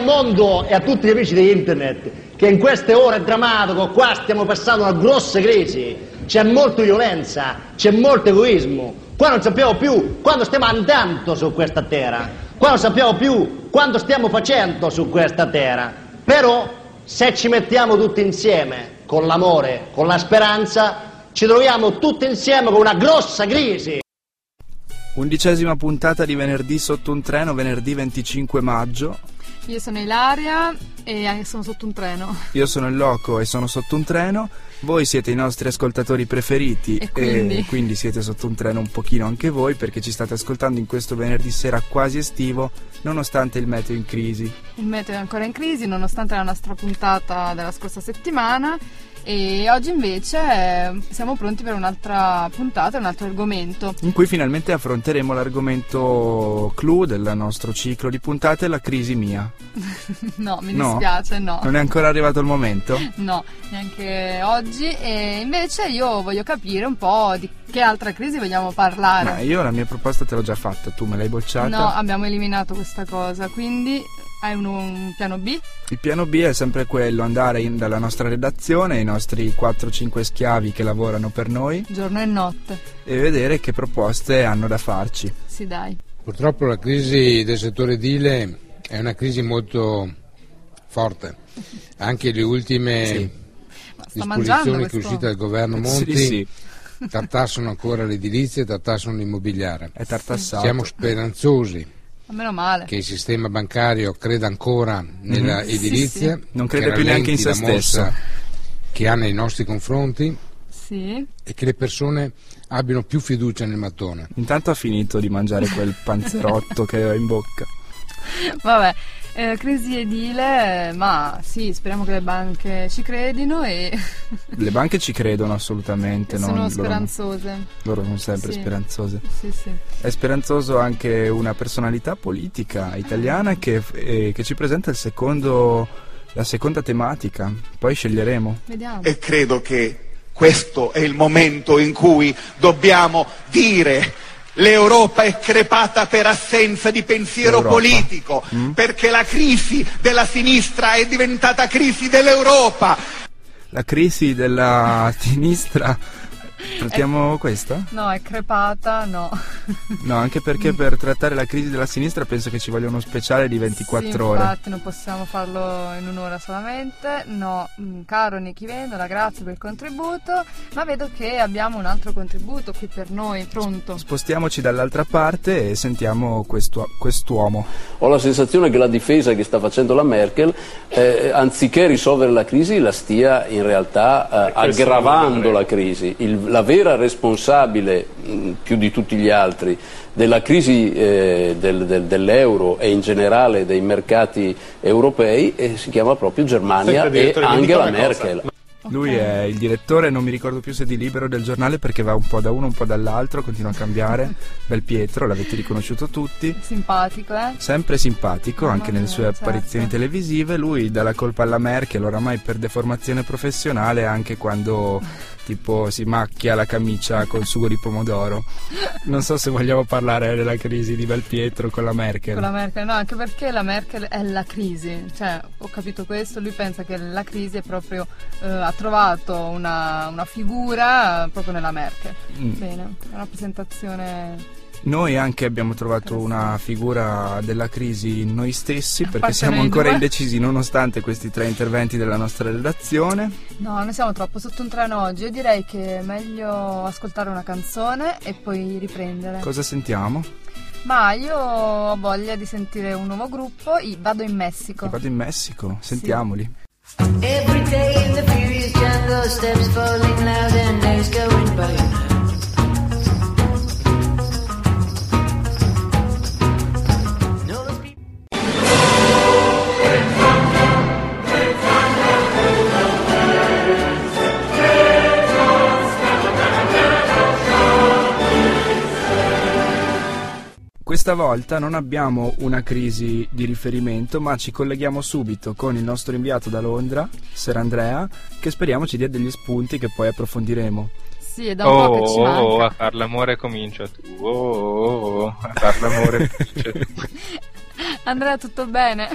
Mondo e a tutti gli amici di internet che in queste ore drammatiche qua stiamo passando una grossa crisi, c'è molta violenza, c'è molto egoismo, qua non sappiamo più quando stiamo andando su questa terra, qua non sappiamo più quando stiamo facendo su questa terra, però se ci mettiamo tutti insieme con l'amore, con la speranza, ci troviamo tutti insieme con una grossa crisi. Undicesima puntata di venerdì sotto un treno, venerdì 25 maggio. Io sono Ilaria e sono sotto un treno. Io sono il Loco e sono sotto un treno. Voi siete i nostri ascoltatori preferiti e quindi? e quindi siete sotto un treno un pochino anche voi perché ci state ascoltando in questo venerdì sera quasi estivo nonostante il meteo in crisi. Il meteo è ancora in crisi nonostante la nostra puntata della scorsa settimana e oggi invece eh, siamo pronti per un'altra puntata, un altro argomento. In cui finalmente affronteremo l'argomento clou del nostro ciclo di puntate, la crisi mia. no, mi No? Dispiace, no. Non è ancora arrivato il momento? No, neanche oggi. E invece io voglio capire un po' di che altra crisi vogliamo parlare. Ma io la mia proposta te l'ho già fatta, tu me l'hai bocciata. No, abbiamo eliminato questa cosa, quindi hai un, un piano B? Il piano B è sempre quello, andare in- dalla nostra redazione, i nostri 4-5 schiavi che lavorano per noi Giorno e notte. e vedere che proposte hanno da farci. Sì, dai. Purtroppo la crisi del settore edile è una crisi molto forte. Anche le ultime Sì. Disposizioni che è uscite dal governo Monti Sì, sì, tartassano ancora l'edilizia e tartassano l'immobiliare. Siamo speranzosi che il sistema bancario creda ancora nella Mhm. edilizia, Sì, Non che crede più neanche in se stesso. che ha nei nostri confronti Sì. e che le persone abbiano più fiducia nel mattone. Intanto ha finito di mangiare quel panzerotto che aveva in bocca. Vabbè, eh, crisi edile, ma sì, speriamo che le banche ci credino e Le banche ci credono assolutamente, no? sono Loro- speranzose. Loro sono sempre Sì. speranzose. Sì, sì. È speranzoso anche una personalità politica italiana che, eh, che ci presenta il secondo, la seconda tematica. Poi sceglieremo. Vediamo. E credo che questo è il momento in cui dobbiamo dire l'Europa è crepata per assenza di pensiero L'Europa. politico, perché la crisi della sinistra è diventata crisi dell'Europa. La crisi della sinistra. Trattiamo questa? No, è crepata, no. No, anche perché per trattare la crisi della sinistra penso che ci voglia uno speciale di 24 Sì, ore. Infatti non possiamo farlo in un'ora solamente. No, mm, caro Nichi Vendola, grazie per il contributo, ma vedo che abbiamo un altro contributo qui per noi, pronto. Spostiamoci dall'altra parte e sentiamo questo, quest'uomo. Ho la sensazione che la difesa che sta facendo la Merkel, eh, anziché risolvere la crisi, la stia in realtà eh, aggravando la crisi. Il- la vera responsabile, mh, più di tutti gli altri, della crisi eh, del- del- dell'euro e in generale dei mercati europei eh, si chiama proprio Germania Senta, e Angela. Merkel. Lui è il direttore, non mi ricordo più se di Libero del giornale perché va un po' da uno, un po' dall'altro, continua a cambiare. Bel Pietro, l'avete riconosciuto tutti. Simpatico, eh? Sempre simpatico Mamma anche nelle sue certo. apparizioni televisive. Lui dà la colpa alla Merkel oramai per deformazione professionale anche quando tipo si macchia la camicia col sugo di pomodoro. Non so se vogliamo parlare della crisi di Belpietro con la Merkel. Con la Merkel, no, anche perché la Merkel è la crisi, cioè ho capito questo, lui pensa che la crisi è proprio, eh, ha trovato una, una figura proprio nella Merkel. Mm. Bene, una rappresentazione Noi anche abbiamo trovato una figura della crisi in noi stessi perché siamo ancora due. indecisi nonostante questi tre interventi della nostra redazione. No, noi siamo troppo sotto un treno oggi. Io direi che è meglio ascoltare una canzone e poi riprendere. Cosa sentiamo? Ma io ho voglia di sentire un nuovo gruppo. I- Vado in Messico. Vado in Messico, sentiamoli. Every day in the furious jungle, steps falling loud and days going by. Questa volta non abbiamo una crisi di riferimento, ma ci colleghiamo subito con il nostro inviato da Londra, Ser Andrea, che speriamo ci dia degli spunti che poi approfondiremo. Sì, è da un po' che ci Oh, manca. oh, a far l'amore comincia tu. Oh, oh, oh, a far l'amore comincia tu. Andrea, tutto bene?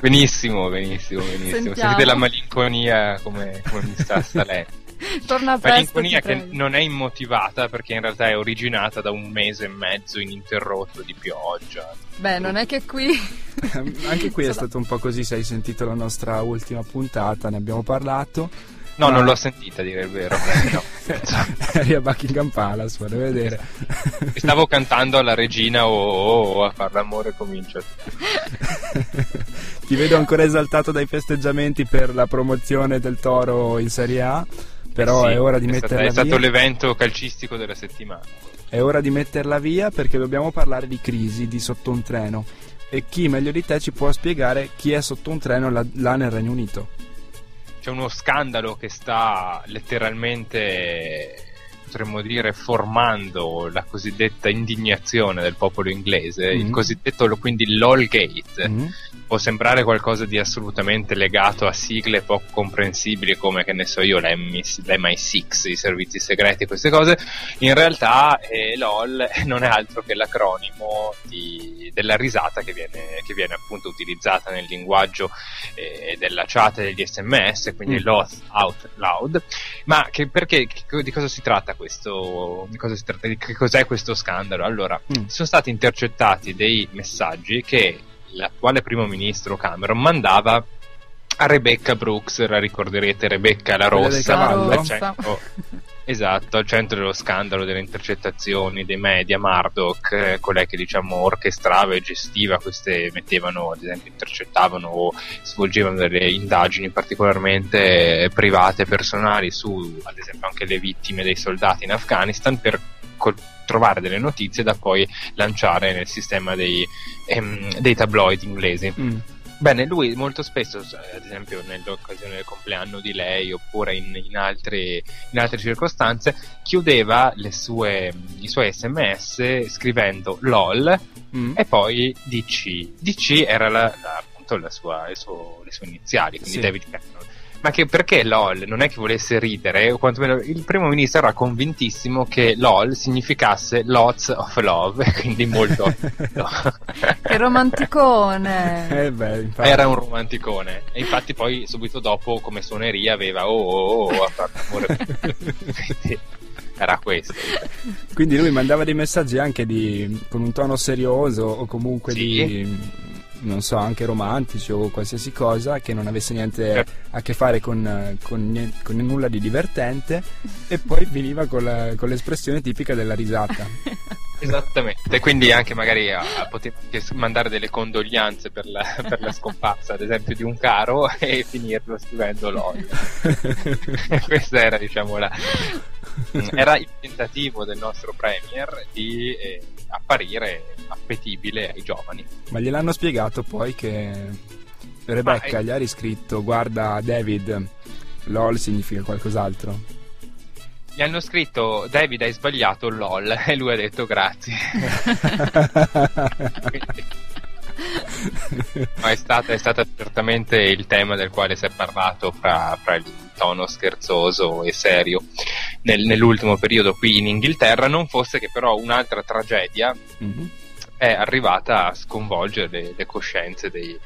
Benissimo, benissimo, benissimo. Sentiamo. Sentite la malinconia come, come mi sta salendo. Torna presto, Malinconia che non è immotivata perché in realtà è originata da un mese e mezzo ininterrotto di pioggia. Beh, non è che qui... Anche qui è stato un po' così, se hai sentito la nostra ultima puntata, ne abbiamo parlato. No, Ma- non l'ho sentita a dire il vero. no. Eri a Buckingham Palace, vorrei vedere. Stavo cantando alla regina oh, oh, oh, a far l'amore comincia. Ti vedo ancora esaltato dai festeggiamenti per la promozione del Toro in Serie A, però Sì, è ora di è metterla stato, è stato via. l'evento calcistico della settimana. È ora di metterla via perché dobbiamo parlare di crisi, di sotto un treno. E chi meglio di te ci può spiegare chi è sotto un treno là, là nel Regno Unito? C'è uno scandalo che sta letteralmente, potremmo dire, formando la cosiddetta indignazione del popolo inglese, il Mm. cosiddetto quindi LOLgate. Mm? Può sembrare qualcosa di assolutamente legato a sigle poco comprensibili come, che ne so io, l'MI- l'MI6, i servizi segreti, queste cose. In realtà eh, LOL non è altro che l'acronimo di- della risata che viene, che viene appunto utilizzata nel linguaggio eh, della chat e degli sms, quindi Mm. laugh out loud. Ma che, perché, di cosa si tratta questo? Di cosa si tratta? Di che cos'è questo scandalo? Allora, Mm. sono stati intercettati dei messaggi che l'attuale primo ministro Cameron mandava a Rebecca Brooks, la ricorderete Rebecca la rossa, cavallo? al Rossa. centro- esatto, al centro dello scandalo delle intercettazioni dei media, Murdoch, eh, colei che diciamo orchestrava e gestiva queste, mettevano ad esempio intercettavano o svolgevano delle indagini particolarmente eh, private, personali su ad esempio anche le vittime dei soldati in Afghanistan per col- trovare delle notizie da poi lanciare nel sistema dei, ehm, dei tabloid inglesi. Mm. Bene, lui molto spesso, ad esempio nell'occasione del compleanno di lei oppure in, in altre, in altre circostanze, chiudeva le sue, i suoi sms scrivendo LOL Mm. e poi DC. DC era la, la- appunto la sua, il suo- le sue iniziali, quindi Sì. David Cameron. Ma che perché LOL? Non è che volesse ridere, o quantomeno il primo ministro era convintissimo che LOL significasse lots of love, quindi molto. Che romanticone! Eh beh. Era un romanticone. E infatti poi subito dopo come suoneria aveva oh oh oh a far l'amore. Quindi era questo. Quindi lui mandava dei messaggi anche di, con un tono serioso o comunque Sì. di, non so, anche romantici o qualsiasi cosa che non avesse niente Certo. a che fare con, con con nulla di divertente e poi finiva con, la- con l'espressione tipica della risata. Esattamente, quindi anche magari a, a poter mandare delle condoglianze per la, per la scomparsa, ad esempio, di un caro e finirlo scrivendo LOL. Questa era, diciamo, la, era il tentativo del nostro Premier di eh, apparire appetibile ai giovani. Ma gliel'hanno spiegato poi che Rebecca Ma- gli ha riscritto guarda David, LOL significa qualcos'altro. Gli hanno scritto David hai sbagliato LOL e lui ha detto grazie. Quindi- Ma è stata, è stata certamente il tema del quale si è parlato fra, fra il tono scherzoso e serio nel- nell'ultimo periodo qui in Inghilterra, non fosse che però un'altra tragedia Mhm. è arrivata a sconvolgere le, le coscienze dei-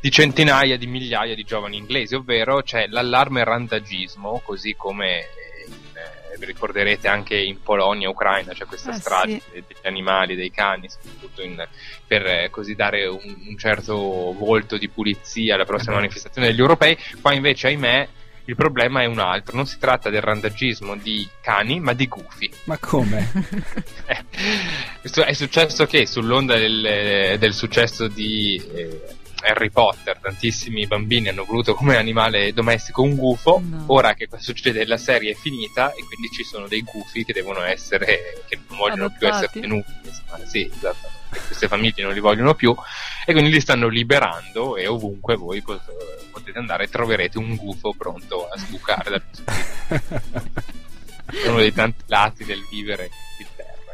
di centinaia di migliaia di giovani inglesi, ovvero c'è l'allarme randagismo, così come eh, vi ricorderete anche in Polonia, Ucraina, c'è questa Ah, strage sì. degli animali, dei cani, soprattutto in- per eh, così dare un, un certo volto di pulizia alla prossima Eh. manifestazione degli europei. Qua invece, ahimè, il problema è un altro, non si tratta del randagismo di cani, ma di gufi. Ma come? Eh, è successo che sull'onda del, del successo di eh, Harry Potter, tantissimi bambini hanno voluto come animale domestico un gufo. No. Ora che cosa succede? La serie è finita e quindi ci sono dei gufi che devono essere, che non vogliono più Adottati. essere tenuti. Insomma, sì, esatto. Queste famiglie non li vogliono più e quindi li stanno liberando e ovunque voi pot- potete andare troverete un gufo pronto a sbucare dal È uno dei tanti lati del vivere.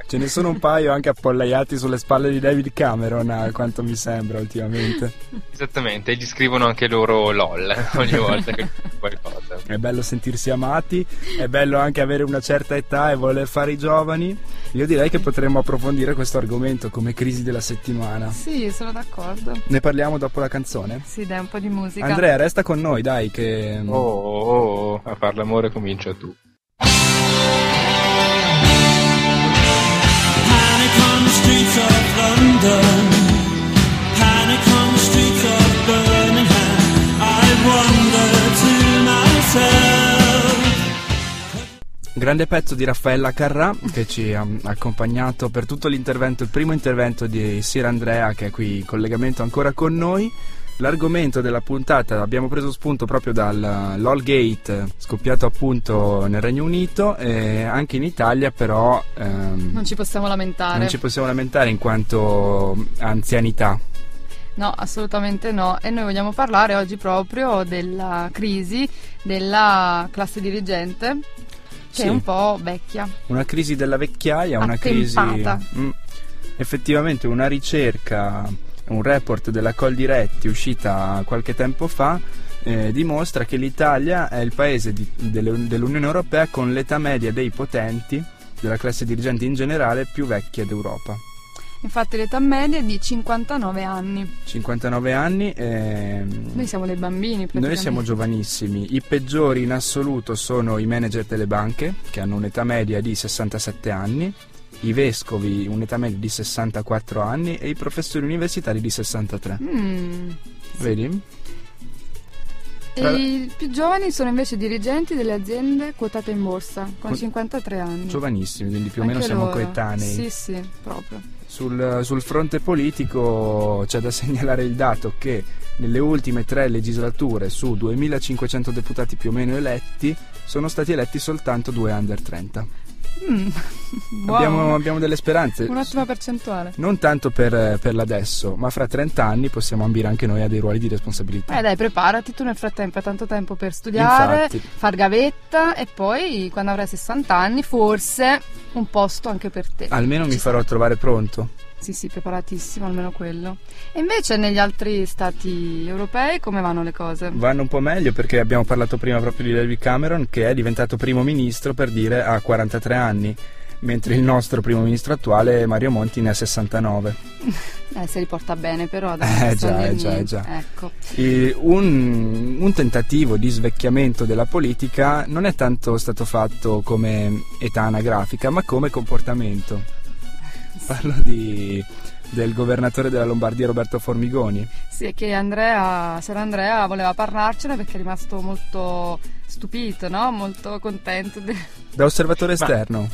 Ce ne sono un paio anche appollaiati sulle spalle di David Cameron, a quanto mi sembra ultimamente. Esattamente, e gli scrivono anche loro LOL ogni volta che qualcosa. È bello sentirsi amati, è bello anche avere una certa età e voler fare i giovani. Io direi che potremmo approfondire questo argomento come crisi della settimana. Sì, sono d'accordo. Ne parliamo dopo la canzone? Sì, dai, un po' di musica. Andrea, resta con noi, dai, che... Oh, oh, oh, a far l'amore comincia tu. Grande pezzo di Raffaella Carrà che ci ha accompagnato per tutto l'intervento, il primo intervento di Sir Andrea che è qui in collegamento ancora con noi. L'argomento della puntata abbiamo preso spunto proprio dal LOL Gate scoppiato appunto nel Regno Unito e anche in Italia però ehm, Non ci possiamo lamentare. non ci possiamo lamentare in quanto anzianità. No, assolutamente no. E noi vogliamo parlare oggi proprio della crisi della classe dirigente, che Sì. è un po' vecchia. Una crisi della vecchiaia, una crisi... Attempata. Mm. effettivamente una ricerca, un report della Coldiretti uscita qualche tempo fa eh, dimostra che l'Italia è il paese di- delle- dell'Unione Europea con l'età media dei potenti, della classe dirigente in generale, più vecchia d'Europa. Infatti l'età media è di 59 anni. 59 anni. ehm, Noi siamo dei bambini praticamente. Noi siamo giovanissimi, i peggiori in assoluto sono i manager delle banche che hanno un'età media di 67 anni, i vescovi un'età media di 64 anni e i professori universitari di 63. Mm. Vedi? E i più giovani sono invece dirigenti delle aziende quotate in borsa, con Con- 53 anni. Giovanissimi, quindi più o meno Anche siamo loro. coetanei. Sì, sì, proprio. Sul, sul fronte politico c'è da segnalare il dato che nelle ultime tre legislature su 2500 deputati più o meno eletti sono stati eletti soltanto due under 30. Mm. Buono. Abbiamo, abbiamo delle speranze. Un'ottima percentuale. Non tanto per, per l'adesso, ma fra 30 anni possiamo ambire anche noi a dei ruoli di responsabilità. Eh dai, preparati tu nel frattempo, hai tanto tempo per studiare, Infatti. far gavetta e poi quando avrai 60 anni forse un posto anche per te. Almeno mi Ci farò trovare pronto. Sì, sì, preparatissimo, almeno quello. E invece negli altri stati europei come vanno le cose? Vanno un po' meglio perché abbiamo parlato prima proprio di David Cameron che è diventato primo ministro per dire a 43 anni, mentre il nostro primo ministro attuale Mario Monti ne ha 69. Eh, se li porta bene però, dai, Eh, già, eh, già, eh, già. Ecco. Un, un tentativo di svecchiamento della politica non è tanto stato fatto come età anagrafica, ma come comportamento. Parlo di, del governatore della Lombardia Roberto Formigoni. Sì, è che Andrea, Sir Andrea voleva parlarcene perché è rimasto molto stupito, no? Molto contento. de- Da osservatore esterno. Ma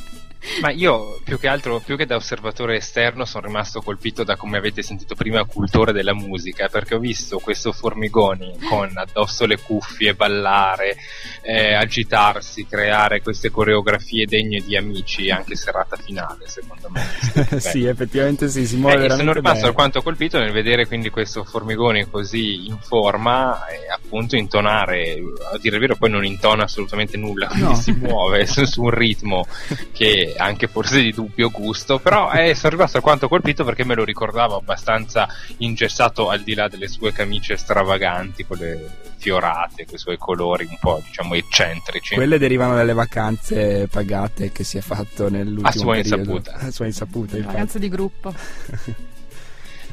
io più che altro, più che da osservatore esterno, sono rimasto colpito da come avete sentito prima, cultore della musica, perché ho visto questo Formigoni con addosso le cuffie, ballare, eh, agitarsi, creare queste coreografie degne di amici, anche serata finale, secondo me. sì, effettivamente sì, si muove Eh, e sono veramente rimasto bene. alquanto colpito nel vedere quindi questo Formigoni così in forma e appunto intonare, a dire il vero poi non intona assolutamente nulla, quindi No. si muove su, su un ritmo che anche forse di dubbio gusto, però eh, sono rimasto alquanto colpito perché me lo ricordavo abbastanza ingessato al di là delle sue camicie stravaganti, quelle fiorate, con i suoi colori un po' diciamo eccentrici. Quelle derivano dalle vacanze pagate che si è fatto nell'ultimo A sua periodo. insaputa. A sua insaputa. Vacanze di gruppo.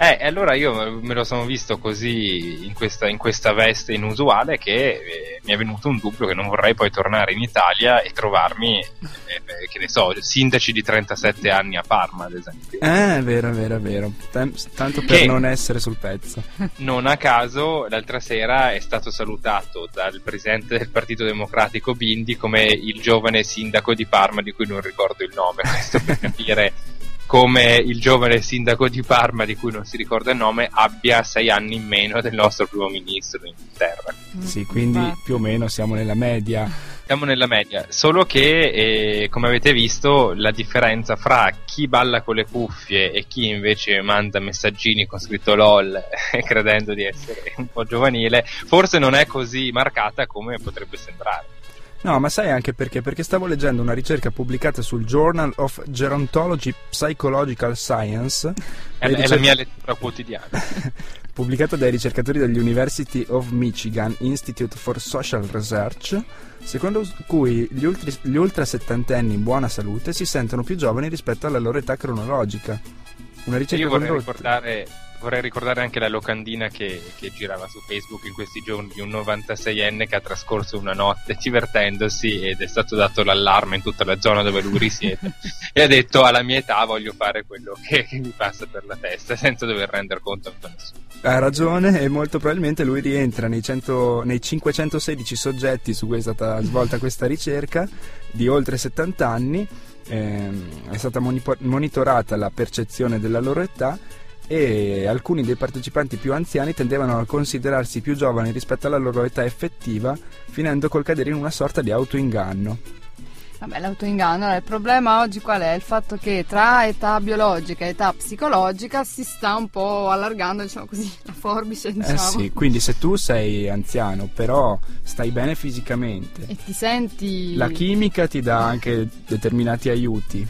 Eh, e allora io me lo sono visto così in questa, in questa veste inusuale che eh, mi è venuto un dubbio che non vorrei poi tornare in Italia e trovarmi, eh, che ne so, sindaci di 37 anni a Parma, ad esempio. Eh, è vero, è vero, è vero. Tem- tanto per Che- non essere sul pezzo. Non a caso, l'altra sera è stato salutato dal presidente del Partito Democratico Bindi come il giovane sindaco di Parma di cui non ricordo il nome, questo per capire come il giovane sindaco di Parma di cui non si ricorda il nome abbia sei anni in meno del nostro primo ministro in Inghilterra. Sì, quindi più o meno siamo nella media. Siamo nella media, solo che eh, come avete visto la differenza fra chi balla con le cuffie e chi invece manda messaggini con scritto LOL credendo di essere un po' giovanile, forse non è così marcata come potrebbe sembrare. No, ma sai anche perché? Perché stavo leggendo una ricerca pubblicata sul Journal of Gerontology Psychological Science. È, è la mia lettura quotidiana. pubblicato dai ricercatori dell'University of Michigan Institute for Social Research, secondo cui gli, ultri- gli ultra settantenni in buona salute si sentono più giovani rispetto alla loro età cronologica. Una ricerca Io vorrei condotta- ricordare, vorrei ricordare anche la locandina che, che girava su Facebook in questi giorni di un 96enne che ha trascorso una notte divertendosi ed è stato dato l'allarme in tutta la zona dove lui risiede e ha detto alla mia età voglio fare quello che, che mi passa per la testa senza dover rendere conto a nessuno. Ha ragione e molto probabilmente lui rientra nei, 100 nei 516 soggetti su cui è stata svolta questa ricerca di oltre 70 anni. ehm, è stata monipo- monitorata la percezione della loro età e alcuni dei partecipanti più anziani tendevano a considerarsi più giovani rispetto alla loro età effettiva, finendo col cadere in una sorta di autoinganno. Vabbè, l'autoinganno, allora, il problema oggi qual è? Il fatto che tra età biologica e età psicologica si sta un po' allargando, diciamo così, la forbice, diciamo. Eh sì, quindi se tu sei anziano, però stai bene fisicamente, E ti senti... la chimica ti dà anche determinati aiuti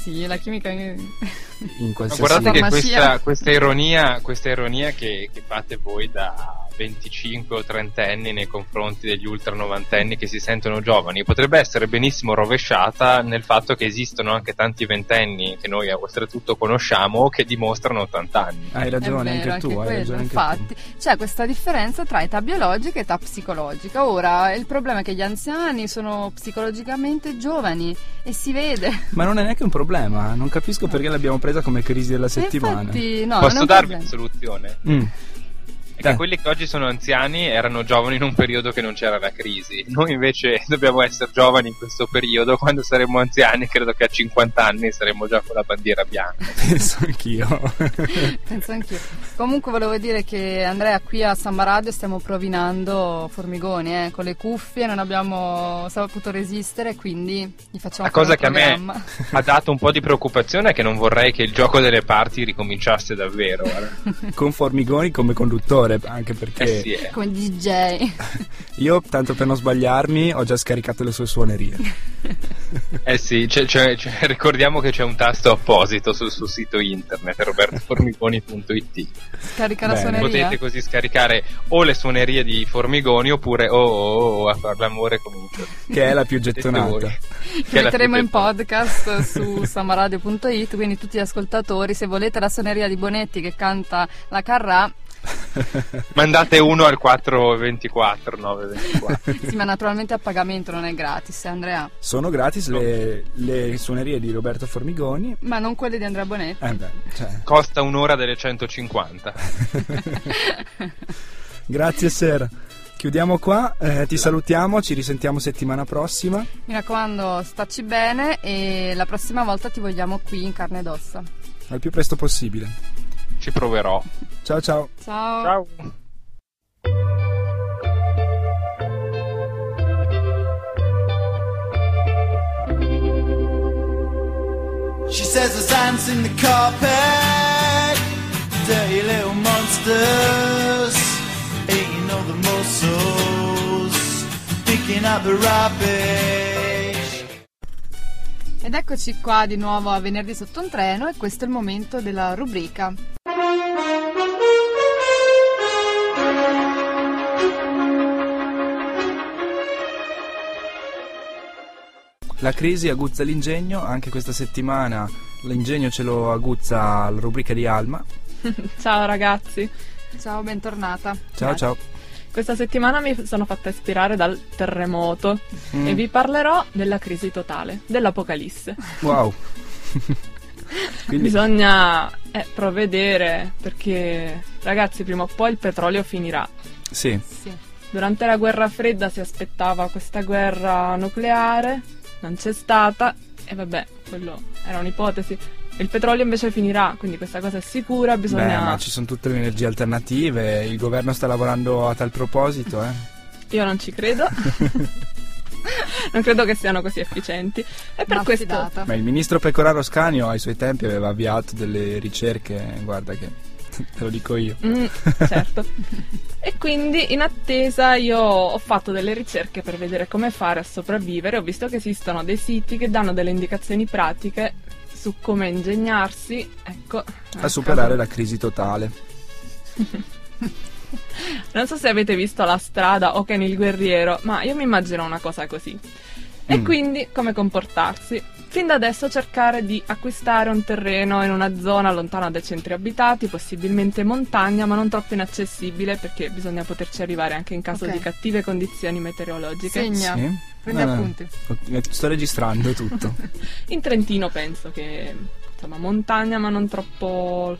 Sì, la chimica... in Ma qualsiasi guardate che questa, questa ironia, questa ironia che, che fate voi da 25 o 30 anni nei confronti degli ultra novantenni che si sentono giovani potrebbe essere benissimo rovesciata nel fatto che esistono anche tanti ventenni che noi oltretutto conosciamo che dimostrano 80 anni. Hai ragione vero, anche tu, hai quello, ragione anche infatti. C'è questa differenza tra età biologica e età psicologica. Ora, il problema è che gli anziani sono psicologicamente giovani e si vede. tu. Ma non è neanche un problema, non capisco perché l'abbiamo presa come crisi della settimana. Infatti, no, Posso darvi problema. una soluzione? Mm. Che Dai. quelli che oggi sono anziani erano giovani in un periodo che non c'era la crisi. Noi invece dobbiamo essere giovani in questo periodo. Quando saremo anziani, credo che a 50 anni saremo già con la bandiera bianca. Penso anch'io. Penso anch'io. Comunque volevo dire che Andrea qui a Samba Radio stiamo provinando Formigoni, eh, con le cuffie non abbiamo saputo resistere, quindi gli facciamo La cosa che a un me programma. ha dato un po' di preoccupazione è che non vorrei che il gioco delle parti ricominciasse davvero. Con Formigoni come conduttore, anche perché Eh sì, eh. Come DJ. io, tanto per non sbagliarmi, ho già scaricato le sue suonerie. Eh sì, c'è- c'è- c'è- ricordiamo che c'è un tasto apposito sul suo sito internet robertoformigoni.it Scarica la Bene. suoneria. potete così scaricare o le suonerie di Formigoni oppure oh, oh, oh, a far l'amore comunque Che è la più gettonata. Che la metteremo più in podcast su samaradio.it, quindi tutti gli ascoltatori, se volete la suoneria di Bonetti che canta la Carrà, mandate uno al 424 924 sì, ma naturalmente a pagamento, non è gratis, eh, Andrea. Sono gratis le, le suonerie di Roberto Formigoni. Ma non quelle di Andrea Bonetti. Eh beh, cioè, costa un'ora delle 150 grazie Ser. Chiudiamo qua, eh, ti salutiamo, ci risentiamo settimana prossima. Mi raccomando, stacci bene e la prossima volta ti vogliamo qui in carne ed ossa. Al più presto possibile. Ci proverò Ciao ciao. Ciao. ciao She says there's ants in the carpet, dirty little monsters, eating all the muscles, picking up the rubbish. Ed eccoci qua di nuovo a venerdì sotto un treno e questo è il momento della rubrica. La crisi aguzza l'ingegno, anche questa settimana l'ingegno ce lo aguzza la rubrica di Alma. Ciao ragazzi, Ciao, bentornata. Ciao ciao. questa settimana mi sono fatta ispirare dal terremoto Mm. e vi parlerò della crisi totale, dell'apocalisse. Wow. Quindi Bisogna eh, provvedere perché ragazzi prima o poi il petrolio finirà. sì, Sì. Durante la guerra fredda si aspettava questa guerra nucleare, non c'è stata e vabbè, quello era un'ipotesi. Il petrolio invece finirà, quindi questa cosa è sicura, beh, bisogna... ma ci sono tutte le energie alternative, il governo sta lavorando a tal proposito, eh. Io non ci credo. non credo che siano così efficienti. E per Ma questo affidata. Ma il ministro Pecoraro Scanio ai suoi tempi aveva avviato delle ricerche, guarda che Te lo dico io. Mm, certo. e quindi in attesa io ho fatto delle ricerche per vedere come fare a sopravvivere. Ho visto che esistono dei siti che danno delle indicazioni pratiche su come ingegnarsi, ecco, A superare la crisi totale. Non so se avete visto La strada o Ken il guerriero, ma io mi immagino una cosa così. E Mm. quindi come comportarsi? Fin da adesso cercare di acquistare un terreno in una zona lontana dai centri abitati, possibilmente montagna, ma non troppo inaccessibile perché bisogna poterci arrivare anche in caso Ok. di cattive condizioni meteorologiche. Segna. Sì? Prendi No, no. appunti. Ok, Sto registrando tutto. In Trentino penso che insomma montagna ma non troppo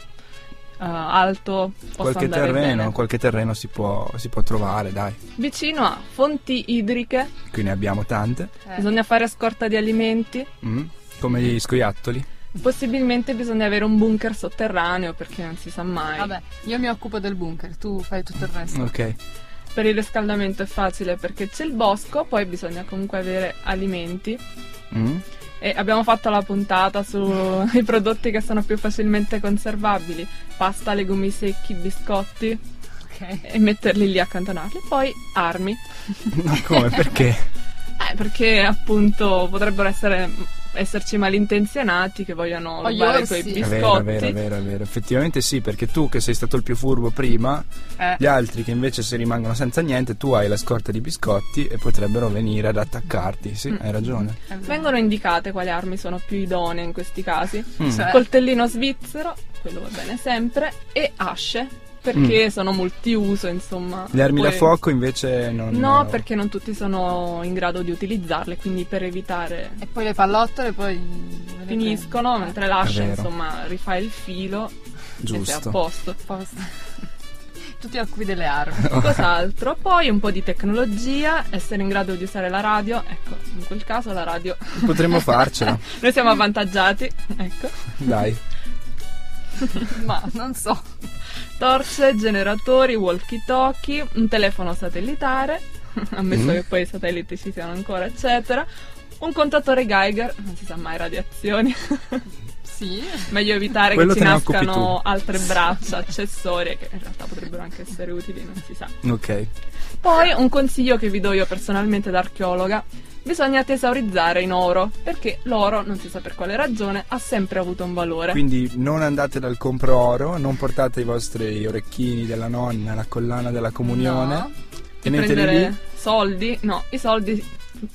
eh, alto possa qualche andare terreno, bene. qualche terreno si può, si può trovare, dai. Vicino a fonti idriche Qui ne abbiamo tante. Eh. bisogna fare scorta di alimenti. Mm. Come gli scoiattoli. Possibilmente bisogna avere un bunker sotterraneo perché non si sa mai. Vabbè, io mi occupo del bunker, tu fai tutto il resto. Ok. Per il riscaldamento è facile perché c'è il bosco, poi bisogna comunque avere alimenti. Mm. E abbiamo fatto la puntata sui prodotti che sono più facilmente conservabili: pasta, legumi secchi, biscotti Ok. e metterli lì accantonati. Poi armi. Ma come? Perché? Eh, perché appunto potrebbero essere, esserci malintenzionati che vogliono rubare quei È biscotti. vero, è vero, è vero, è vero. Effettivamente sì, perché tu che sei stato il più furbo prima, Eh. gli altri che invece se rimangono senza niente, tu hai la scorta di biscotti e potrebbero venire ad attaccarti. Sì, Mm. hai ragione. Vengono indicate quali armi sono più idonee in questi casi. Mm. Cioè, Coltellino svizzero, quello va bene sempre, e asce, perché sono multiuso, insomma. Le armi da Poi- fuoco invece non... No, perché non tutti sono in grado di utilizzarle, quindi per evitare E poi le pallottole poi le finiscono, prendi. mentre l'ascia, insomma, rifà il filo e sei a Giusto. posto. Eh, posto. Tu ti occupi delle armi. Cos'altro? Poi un po' di tecnologia, essere in grado di usare la radio. Ecco, in quel caso la radio. Potremmo farcela. Noi siamo avvantaggiati, ecco. Dai. Ma non so. Torce, generatori, walkie-talkie, un telefono satellitare, ammesso Mm. che poi i satelliti ci siano ancora, eccetera. Un contatore Geiger, non si sa mai radiazioni. Sì. Meglio evitare Quello che ci nascano altre braccia accessorie che in realtà potrebbero anche essere utili, non si sa. Ok. Poi un consiglio che vi do io personalmente da archeologa. Bisogna tesaurizzare in oro, perché l'oro, non si sa per quale ragione, ha sempre avuto un valore. Quindi non andate dal compro oro, non portate i vostri orecchini della nonna, la collana della comunione. No. Teneteli prendere lì. soldi, no, i soldi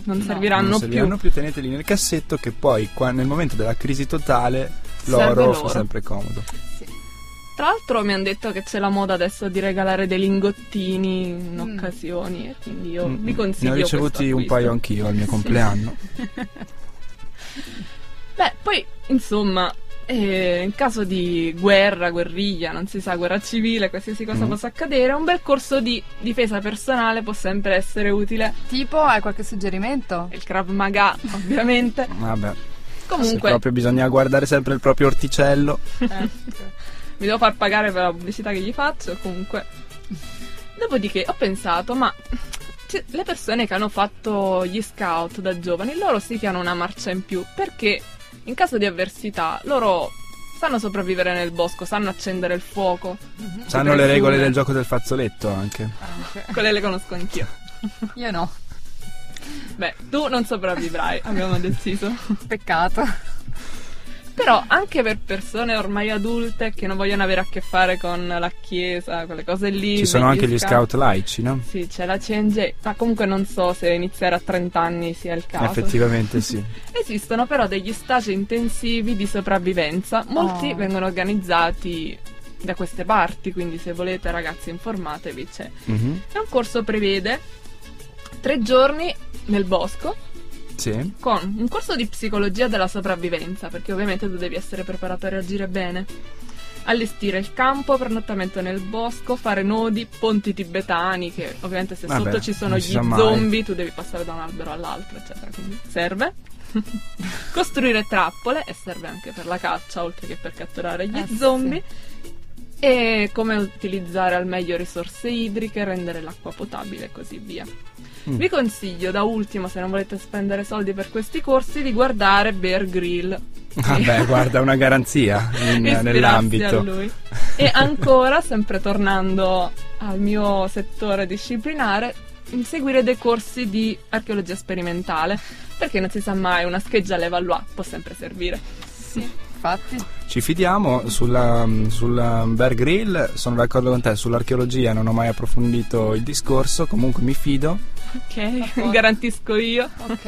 non No. serviranno non più. serviranno più, teneteli nel cassetto che poi qua- nel momento della crisi totale l'oro l'oro. fa sempre comodo. Tra l'altro mi hanno detto che c'è la moda adesso di regalare dei lingottini in Mm. occasioni e quindi io Mm, vi consiglio Ne ho ricevuti un paio anch'io al mio compleanno. Beh, poi insomma, eh, in caso di guerra, guerriglia, non si sa, guerra civile, qualsiasi cosa Mm. possa accadere, un bel corso di difesa personale può sempre essere utile. Tipo, hai qualche suggerimento? Il Krav Maga, ovviamente. Vabbè, se Comunque, proprio bisogna guardare sempre il proprio orticello. eh, mi devo far pagare per la pubblicità che gli faccio, comunque. Dopodiché ho pensato, ma le persone che hanno fatto gli scout da giovani, loro sì che hanno una marcia in più, perché in caso di avversità loro sanno sopravvivere nel bosco, sanno accendere il fuoco. Sanno Super le regole del gioco del fazzoletto anche. Quelle le conosco anch'io. Io no. Beh, tu non sopravvivrai, abbiamo deciso. Peccato. Però anche per persone ormai adulte che non vogliono avere a che fare con la chiesa, quelle cose lì. Ci sono anche gli scout laici, no? Sì, c'è la CNJ, ma comunque non so se iniziare a 30 anni sia il caso. Effettivamente sì. Esistono però degli stage intensivi di sopravvivenza, molti Oh. vengono organizzati da queste parti, quindi se volete ragazzi informatevi, c'è. Mhm. E un corso prevede tre giorni nel bosco Sì. con un corso di psicologia della sopravvivenza, perché ovviamente tu devi essere preparato a reagire bene. Allestire il campo, pernottamento nel bosco, fare nodi, ponti tibetani, che ovviamente se Vabbè, sotto ci sono gli zombie, tu devi passare da un albero all'altro, eccetera, quindi serve. Costruire trappole, e serve anche per la caccia, oltre che per catturare gli Eh, sì. E come utilizzare al meglio risorse idriche, rendere l'acqua potabile e così via. Mm. Vi consiglio da ultimo, se non volete spendere soldi per questi corsi, di guardare Bear Grill. Vabbè, guarda, una garanzia in- nell'ambito. a lui. E ancora, sempre tornando al mio settore disciplinare, seguire dei corsi di archeologia sperimentale, perché non si sa mai, una scheggia alle Valois può sempre servire. Sì, infatti. Ci fidiamo sulla, sulla Bear Grill, sono d'accordo con te, sull'archeologia non ho mai approfondito il discorso, comunque mi fido. Ok, garantisco io. Ok,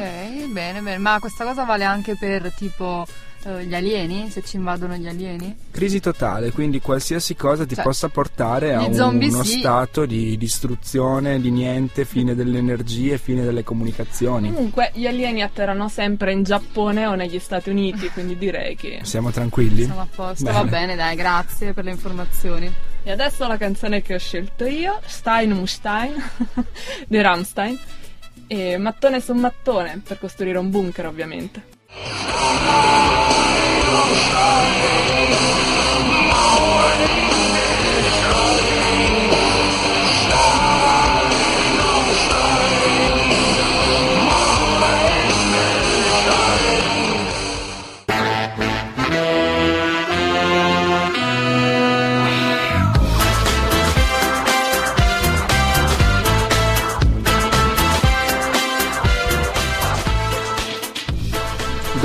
bene, bene. Ma questa cosa vale anche per tipo eh, gli alieni? Se ci invadono gli alieni? Crisi totale, quindi qualsiasi cosa ti Cioè, possa portare a un- uno sì. stato di distruzione, di niente, fine delle energie, fine delle comunicazioni. Comunque, gli alieni atterrano sempre in Giappone o negli Stati Uniti, quindi direi che... Siamo tranquilli? Siamo a posto. Bene. Va bene, dai, grazie per le informazioni. E adesso la canzone che ho scelto io, Stein um Stein, di Rammstein. E mattone su mattone, per costruire un bunker ovviamente. Morning,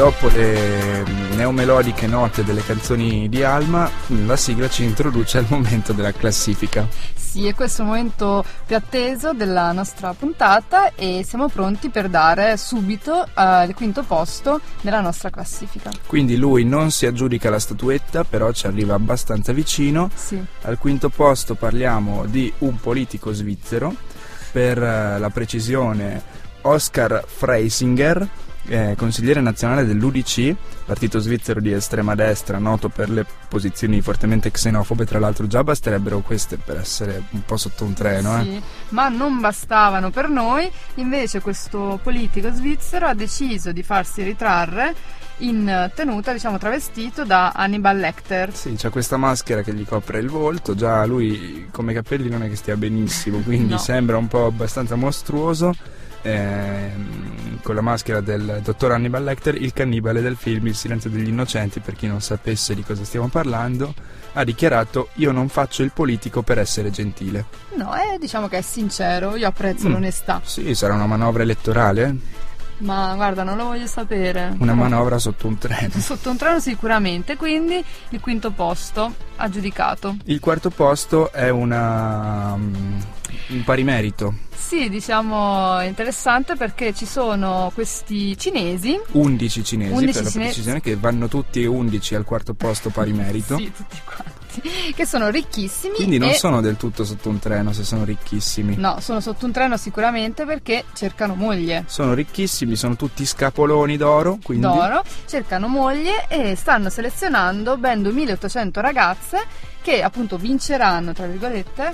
Dopo le neomelodiche note delle canzoni di Alma, la sigla ci introduce al momento della classifica. Sì, è questo il momento più atteso della nostra puntata e siamo pronti per dare subito eh, il quinto posto nella nostra classifica. Quindi lui non si aggiudica la statuetta, però ci arriva abbastanza vicino. Sì. Al quinto posto parliamo di un politico svizzero, per eh, la precisione Oscar Freisinger, eh, consigliere nazionale dell'UDC, partito svizzero di estrema destra, noto per le posizioni fortemente xenofobe, tra l'altro già basterebbero queste per essere un po' sotto un treno. eh. Sì, ma non bastavano per noi, invece questo politico svizzero ha deciso di farsi ritrarre in tenuta, diciamo travestito da Hannibal Lecter. Sì, c'ha questa maschera che gli copre il volto, già lui come capelli non è che stia benissimo, quindi No. sembra un po' abbastanza mostruoso. Ehm, con la maschera del dottor Hannibal Lecter, il cannibale del film Il silenzio degli innocenti, per chi non sapesse di cosa stiamo parlando, ha dichiarato io non faccio il politico per essere gentile. No, eh, diciamo che è sincero, io apprezzo Mm. l'onestà, Sì, sarà una manovra elettorale, ma guarda, non lo voglio sapere. una No. manovra sotto un treno. Sotto un treno sicuramente, quindi il quinto posto aggiudicato. Il quarto posto è una, mm, un pari merito, Sì, diciamo interessante perché ci sono questi cinesi 11 cinesi 11 per la cinesi. precisione che vanno tutti e 11 al quarto posto pari merito. Sì, tutti quanti. Che sono ricchissimi. Quindi non e- sono del tutto sotto un treno se sono ricchissimi. No, sono sotto un treno sicuramente perché cercano moglie. Sono ricchissimi, sono tutti scapoloni d'oro, quindi D'oro, cercano moglie e stanno selezionando ben 2800 ragazze che appunto vinceranno, tra virgolette,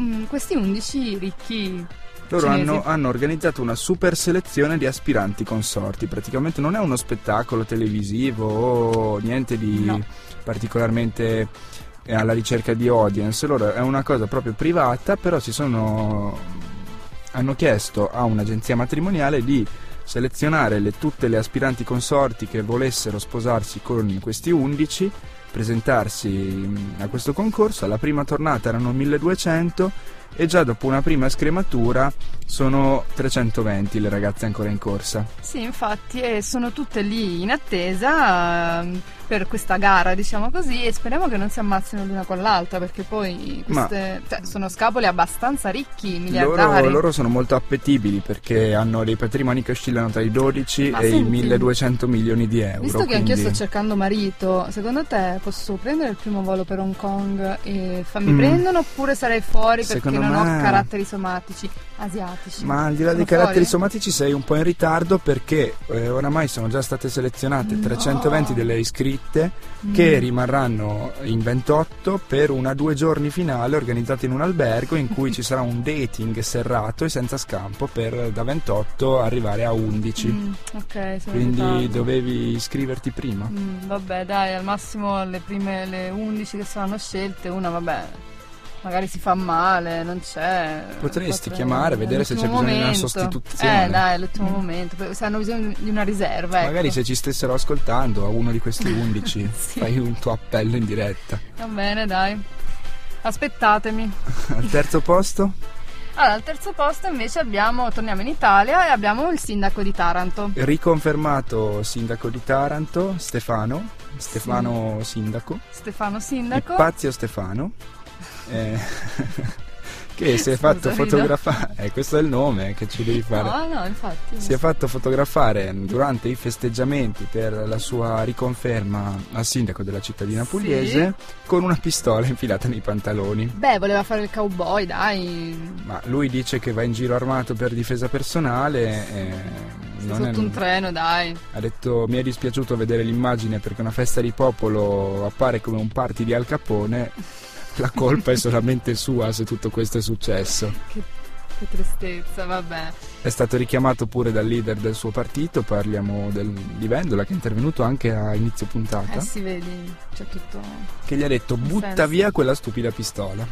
mm, questi 11 ricchi loro hanno, hanno organizzato una super selezione di aspiranti consorti. Praticamente non è uno spettacolo televisivo o niente di No. Particolarmente eh, alla ricerca di audience. Loro è una cosa proprio privata, però si sono hanno chiesto a un'agenzia matrimoniale di selezionare le- tutte le aspiranti consorti che volessero sposarsi con questi 11, presentarsi mh, a questo concorso. Alla prima tornata erano 1200 e già dopo una prima scrematura sono 320 le ragazze ancora in corsa. Sì, infatti, e sono tutte lì in attesa ehm, per questa gara, diciamo così, e speriamo che non si ammazzino l'una con l'altra, perché poi queste, cioè, sono scapoli abbastanza ricchi, miliardari. Loro, loro sono molto appetibili perché hanno dei patrimoni che oscillano tra i 12 Ma e i senti, 1200 milioni di euro. Visto che anch'io quindi- sto cercando marito, secondo te posso prendere il primo volo per Hong Kong e fa- mi Mm. prendono oppure sarei fuori perché Secondo non me- ho caratteri somatici asiatici? Ma al di là Sono dei caratteri fuori? somatici sei un po' in ritardo perché eh, oramai sono già state selezionate No. 320 delle iscritte Mm. che rimarranno in 28 per una due giorni finale organizzata in un albergo in cui ci sarà un dating serrato e senza scampo per da 28 arrivare a 11. Mm, ok, sono in Quindi dovevi iscriverti prima. Mm, vabbè, dai, al massimo le prime le 11 che saranno scelte, una vabbè. Magari si fa male, non c'è. Potresti Potrei- chiamare, vedere se c'è bisogno di una momento. sostituzione. Eh, dai, all'ultimo momento. poi Se hanno bisogno di una riserva, ecco. Magari se ci stessero ascoltando a uno di questi 11 Sì. fai un tuo appello in diretta. Va bene, dai. Aspettatemi. Al terzo posto? Allora, al terzo posto invece abbiamo, torniamo in Italia e abbiamo il sindaco di Taranto. Riconfermato sindaco di Taranto, Stefano. Stefano sindaco. Stefano Sindaco. Ipazio Stefano. Eh, che si è fatto fotografare. Eh, questo è il nome che ci devi fare. No, no, infatti. Si è fatto fotografare durante i festeggiamenti per la sua riconferma a sindaco della cittadina pugliese con una pistola infilata nei pantaloni. Beh, voleva fare il cowboy, dai. Ma lui dice che va in giro armato per difesa personale. E non Sotto è- un treno, dai. Ha detto mi è dispiaciuto vedere l'immagine perché una festa di popolo appare come un party di Al Capone. La colpa è solamente sua se tutto questo è successo. Che, che tristezza, vabbè. È stato richiamato pure dal leader del suo partito, parliamo del, di Vendola che è intervenuto anche a inizio puntata, Eh sì, vedi, c'è tutto... che gli ha detto butta senso. via quella stupida pistola.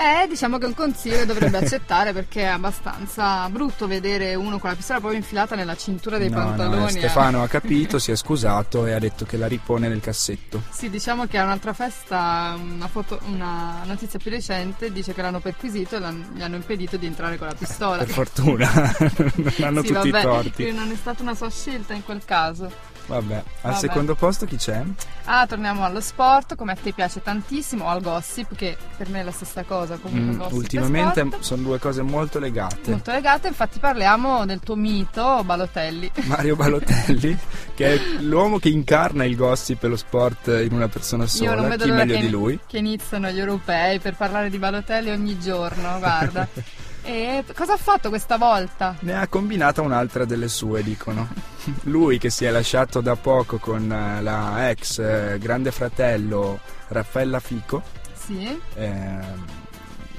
Eh, diciamo che è un consiglio che dovrebbe accettare perché è abbastanza brutto vedere uno con la pistola proprio infilata nella cintura dei No, no, pantaloni. eh. Stefano ha capito, si è scusato e ha detto che la ripone nel cassetto. Sì, diciamo che a un'altra festa, una, foto- una notizia più recente dice che l'hanno perquisito e l'han- gli hanno impedito di entrare con la pistola. Per fortuna, non hanno Sì, tutti i vabbè, torti. quindi non è stata una sua scelta in quel caso. Vabbè, al Vabbè. secondo posto chi c'è? Ah, torniamo allo sport, come a te piace tantissimo, o al gossip, che per me è la stessa cosa. Comunque Mm, gossip ultimamente sono due cose molto legate. Molto legate, infatti parliamo del tuo mito Balotelli. Mario Balotelli, che è l'uomo che incarna il gossip e lo sport in una persona Io non sola, vedo chi meglio che, di lui. che iniziano gli europei per parlare di Balotelli ogni giorno, guarda. e cosa ha fatto questa volta? Ne ha combinata un'altra delle sue, dicono. Lui che si è lasciato da poco con eh, la ex eh, grande fratello Raffaella Fico. Sì? ehm,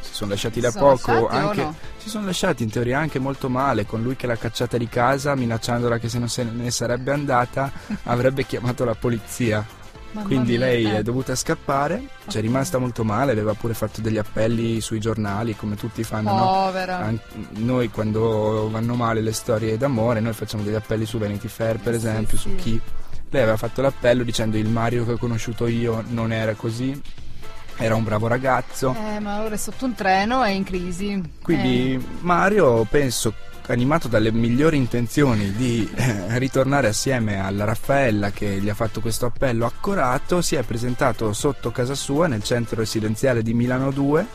si sono lasciati da sono poco anche no? si sono lasciati in teoria anche molto male con lui che l'ha cacciata di casa minacciandola che se non se ne sarebbe andata avrebbe chiamato la polizia Mamma quindi mia, lei eh. è dovuta scappare ci è rimasta molto male aveva pure fatto degli appelli sui giornali come tutti fanno no? Povera. An- noi quando vanno male le storie d'amore noi facciamo degli appelli su Vanity Fair per Sì, esempio su sì. chi lei aveva fatto l'appello dicendo il Mario che ho conosciuto io non era così era un bravo ragazzo Eh, ma ora è sotto un treno, è in crisi. quindi Eh, Mario penso animato dalle migliori intenzioni di eh, ritornare assieme alla Raffaella che gli ha fatto questo appello accorato si è presentato sotto casa sua nel centro residenziale di Milano 2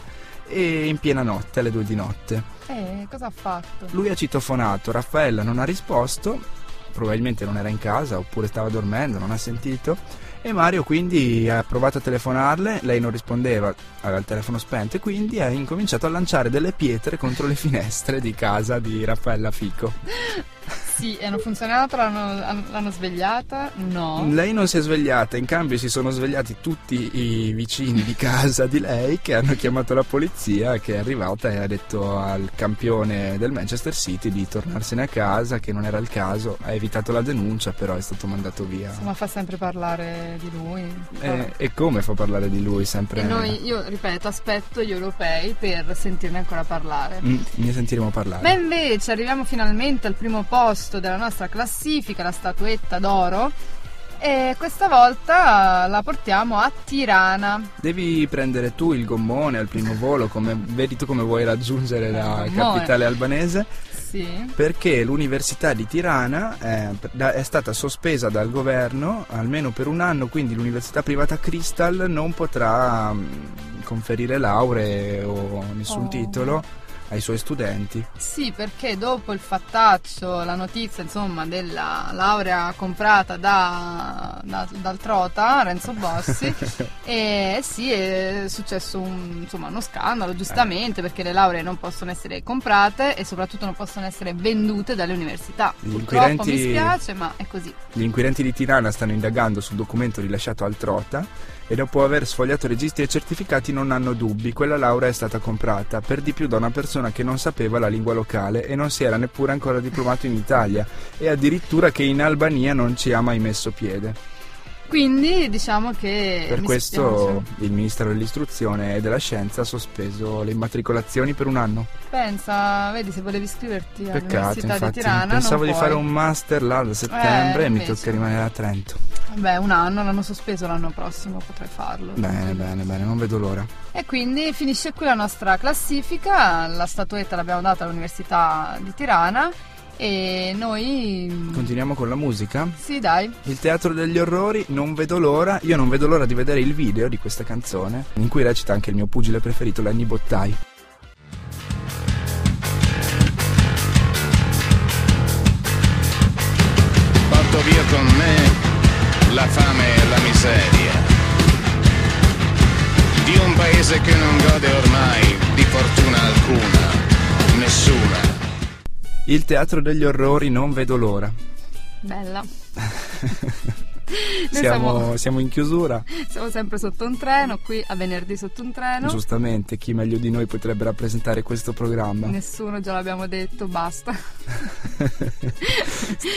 e in piena notte alle due di notte eh, cosa ha fatto? lui ha citofonato, Raffaella non ha risposto, probabilmente non era in casa oppure stava dormendo, non ha sentito. E Mario quindi ha provato a telefonarle, lei non rispondeva, aveva il telefono spento e quindi ha incominciato a lanciare delle pietre contro le finestre di casa di Raffaella Fico. Sì, hanno funzionato, l'hanno, l'hanno svegliata? No. Lei non si è svegliata, in cambio si sono svegliati tutti i vicini di casa di lei che hanno chiamato la polizia che è arrivata e ha detto al campione del Manchester City di tornarsene a casa, che non era il caso, ha evitato la denuncia però è stato mandato via. Insomma, fa sempre parlare di lui. E, e come fa parlare di lui sempre? E noi, io ripeto, aspetto gli europei per sentirne ancora parlare. Mm, ne sentiremo parlare. Ma invece arriviamo finalmente al primo posto della nostra classifica, la statuetta d'oro. E questa volta la portiamo a Tirana. Devi prendere tu il gommone al primo volo, come, vedi tu come vuoi raggiungere la gommone. capitale albanese? Sì. perché l'Università di Tirana è, da- è stata sospesa dal governo almeno per un anno, quindi l'Università privata Crystal non potrà mm, conferire lauree o nessun Oh. titolo ai suoi studenti. Sì, perché dopo il fattaccio, la notizia insomma della laurea comprata da, da- dal Trota, Renzo Bossi, e sì, è successo un- insomma, uno scandalo, giustamente, perché le lauree non possono essere comprate e soprattutto non possono essere vendute dalle università. Gli Purtroppo inquirenti- mi spiace, ma è così. Gli inquirenti di Tirana stanno indagando sul documento rilasciato al Trota e dopo aver sfogliato registri e certificati non hanno dubbi, quella laurea è stata comprata, per di più da una persona che non sapeva la lingua locale e non si era neppure ancora diplomato in Italia e addirittura che in Albania non ci ha mai messo piede. Quindi diciamo che... Per questo spiace. il Ministero dell'Istruzione e della Scienza ha sospeso le immatricolazioni per un anno. Pensa, vedi se volevi iscriverti Peccato, all'Università infatti. di Tirana. Pensavo di fare puoi. un master là da settembre Eh, e mi invece. tocca rimanere a Trento. Beh, un anno, l'hanno sospeso l'anno prossimo, potrei farlo. Bene, bene, bene, non vedo l'ora. E quindi finisce qui la nostra classifica, la statuetta l'abbiamo data all'Università di Tirana e noi... Continuiamo con la musica. Sì, dai. Il teatro degli orrori, non vedo l'ora, io non vedo l'ora di vedere il video di questa canzone, in cui recita anche il mio pugile preferito, Lenny Bottai. Porto via con me la fame e la miseria di un paese che non gode ormai di fortuna alcuna, nessuna. Il teatro degli orrori, non vedo l'ora. Bella. Siamo, siamo, siamo in chiusura. siamo sempre sotto un treno, qui a venerdì sotto un treno. Giustamente, chi meglio di noi potrebbe rappresentare questo programma? Nessuno, già l'abbiamo detto, basta.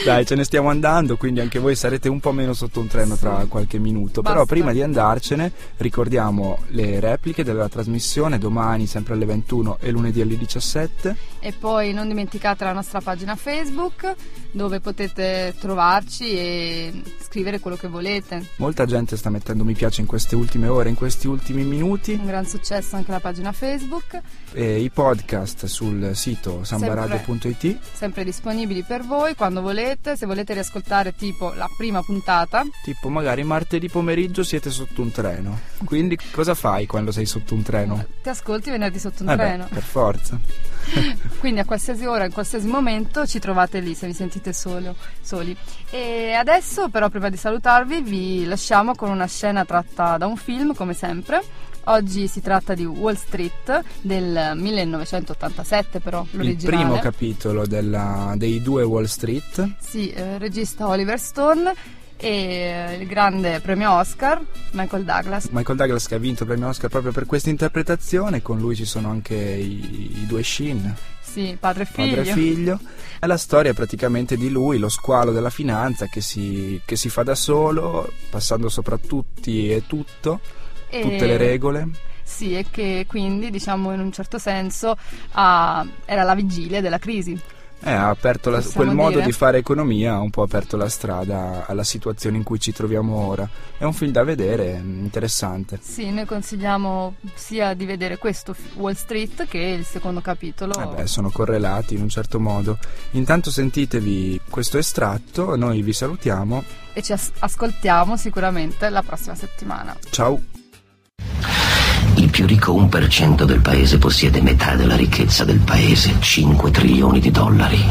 Dai, ce ne stiamo andando, quindi anche voi sarete un po' meno sotto un treno tra qualche minuto. Però Basta. prima di andarcene ricordiamo le repliche della trasmissione domani sempre alle 21 e lunedì alle 17. E poi non dimenticate la nostra pagina Facebook dove potete trovarci e scrivere quello che volete. Molta gente sta mettendo mi piace in queste ultime ore, in questi ultimi minuti. Un gran successo anche la pagina Facebook, E i podcast sul sito sambaradio.it. sempre disponibili per voi quando volete. Se volete riascoltare tipo la prima puntata, Tipo magari martedì pomeriggio siete sotto un treno. Quindi cosa fai quando sei sotto un treno? ti ascolti venerdì sotto un Eh beh, treno. per forza. Quindi a qualsiasi ora, in qualsiasi momento ci trovate lì se vi sentite solo- soli. E adesso però prima di salutarvi vi lasciamo con una scena tratta da un film come sempre. Oggi si tratta di Wall Street del 1987 però Il l'originale. primo capitolo della- dei due Wall Street. Sì, eh, regista Oliver Stone e il grande premio Oscar Michael Douglas. Michael Douglas che ha vinto il premio Oscar proprio per questa interpretazione, con lui ci sono anche i, i due Shin, Sì, padre e figlio. padre e figlio. È la storia praticamente di lui, lo squalo della finanza che si, che si fa da solo, passando sopra tutti e tutto, E- tutte le regole. Sì, e che quindi, diciamo, in un certo senso ha- era la vigilia della crisi. Eh, ha aperto la- quel modo dire? di fare economia, ha un po' aperto la strada alla situazione in cui ci troviamo ora. È un film da vedere, mm, interessante. Sì, noi consigliamo sia di vedere questo Wall Street che il secondo capitolo. Eh beh, sono correlati in un certo modo. Intanto sentitevi questo estratto, noi vi salutiamo. E ci as- ascoltiamo sicuramente la prossima settimana. Ciao. Il più ricco 1% del paese possiede metà della ricchezza del paese, 5 trilioni di dollari.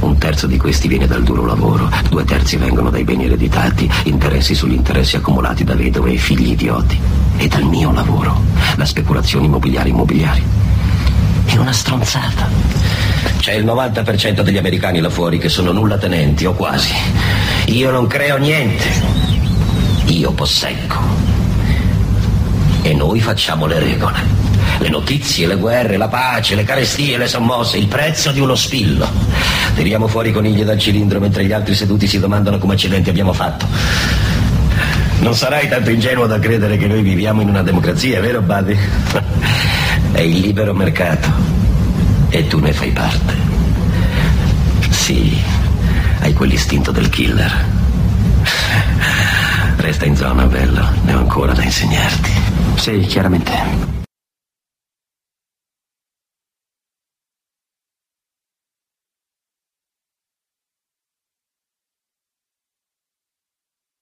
Un terzo di questi viene dal duro lavoro, due terzi vengono dai beni ereditati, interessi sugli interessi accumulati da vedove e figli idioti. E dal mio lavoro, la speculazione immobiliare immobiliari. È una stronzata. C'è il 90% degli americani là fuori che sono nulla tenenti o quasi. Io non creo niente. Io posseggo. E noi facciamo le regole. Le notizie, le guerre, la pace, le carestie, le sommosse, il prezzo di uno spillo. Tiriamo fuori i conigli dal cilindro mentre gli altri seduti si domandano come accidenti abbiamo fatto. Non sarai tanto ingenuo da credere che noi viviamo in una democrazia, vero Buddy? È il libero mercato. E tu ne fai parte. Sì, hai quell'istinto del killer. Resta in zona, bello. Ne ho ancora da insegnarti. Sì, chiaramente.